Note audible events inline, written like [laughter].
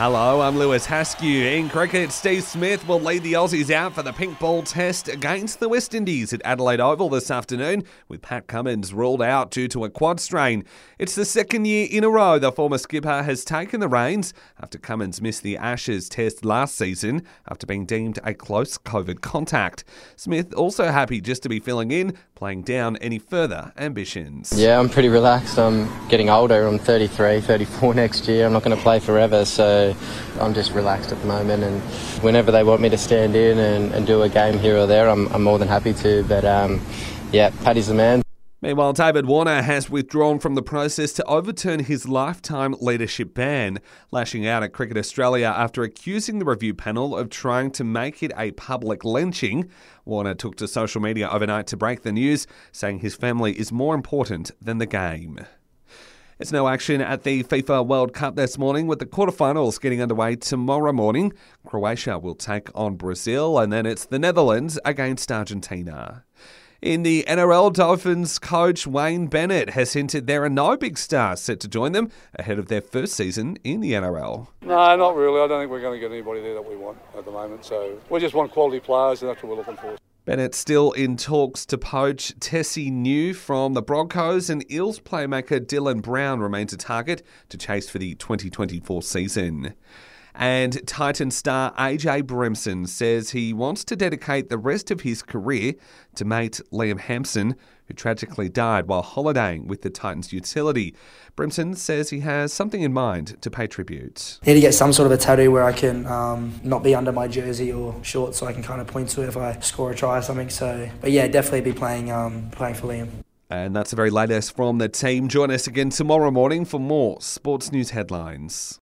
Hello, I'm Lewis Haskew. In cricket, Steve Smith will lead the Aussies out for the pink ball test against the West Indies at Adelaide Oval this afternoon, with Pat Cummins ruled out due to a quad strain. It's the second year in a row the former skipper has taken the reins after Cummins missed the Ashes test last season after being deemed a close COVID contact. Smith also happy just to be filling in, playing down any further ambitions. Yeah, I'm pretty relaxed. I'm getting older. I'm 33, 34 [laughs] next year. I'm not going to play forever, so I'm just relaxed at the moment. And whenever they want me to stand in and, and do a game here or there, I'm, I'm more than happy to. But um, yeah, Paddy's the man. Meanwhile, David Warner has withdrawn from the process to overturn his lifetime leadership ban, lashing out at Cricket Australia after accusing the review panel of trying to make it a public lynching. Warner took to social media overnight to break the news, saying his family is more important than the game. It's no action at the FIFA World Cup this morning with the quarterfinals getting underway tomorrow morning. Croatia will take on Brazil and then it's the Netherlands against Argentina. In the NRL, Dolphins coach Wayne Bennett has hinted there are no big stars set to join them ahead of their first season in the NRL. No, not really. I don't think we're going to get anybody there that we want at the moment. So we just want quality players, and that's what we're looking for. Bennett still in talks to poach Tesi Niu from the Broncos, and Eels playmaker Dylan Brown remains a target to chase for the 2024 season. And Titan star AJ Brimson says he wants to dedicate the rest of his career to mate Liam Hampson, who tragically died while holidaying with the Titans utility. Brimson says he has something in mind to pay tribute. Need to get some sort of a tattoo where I can um, not be under my jersey or shorts, so I can kind of point to it if I score a try or something. So, but yeah, definitely be playing um, playing for Liam. And that's the very latest from the team. Join us again tomorrow morning for more sports news headlines.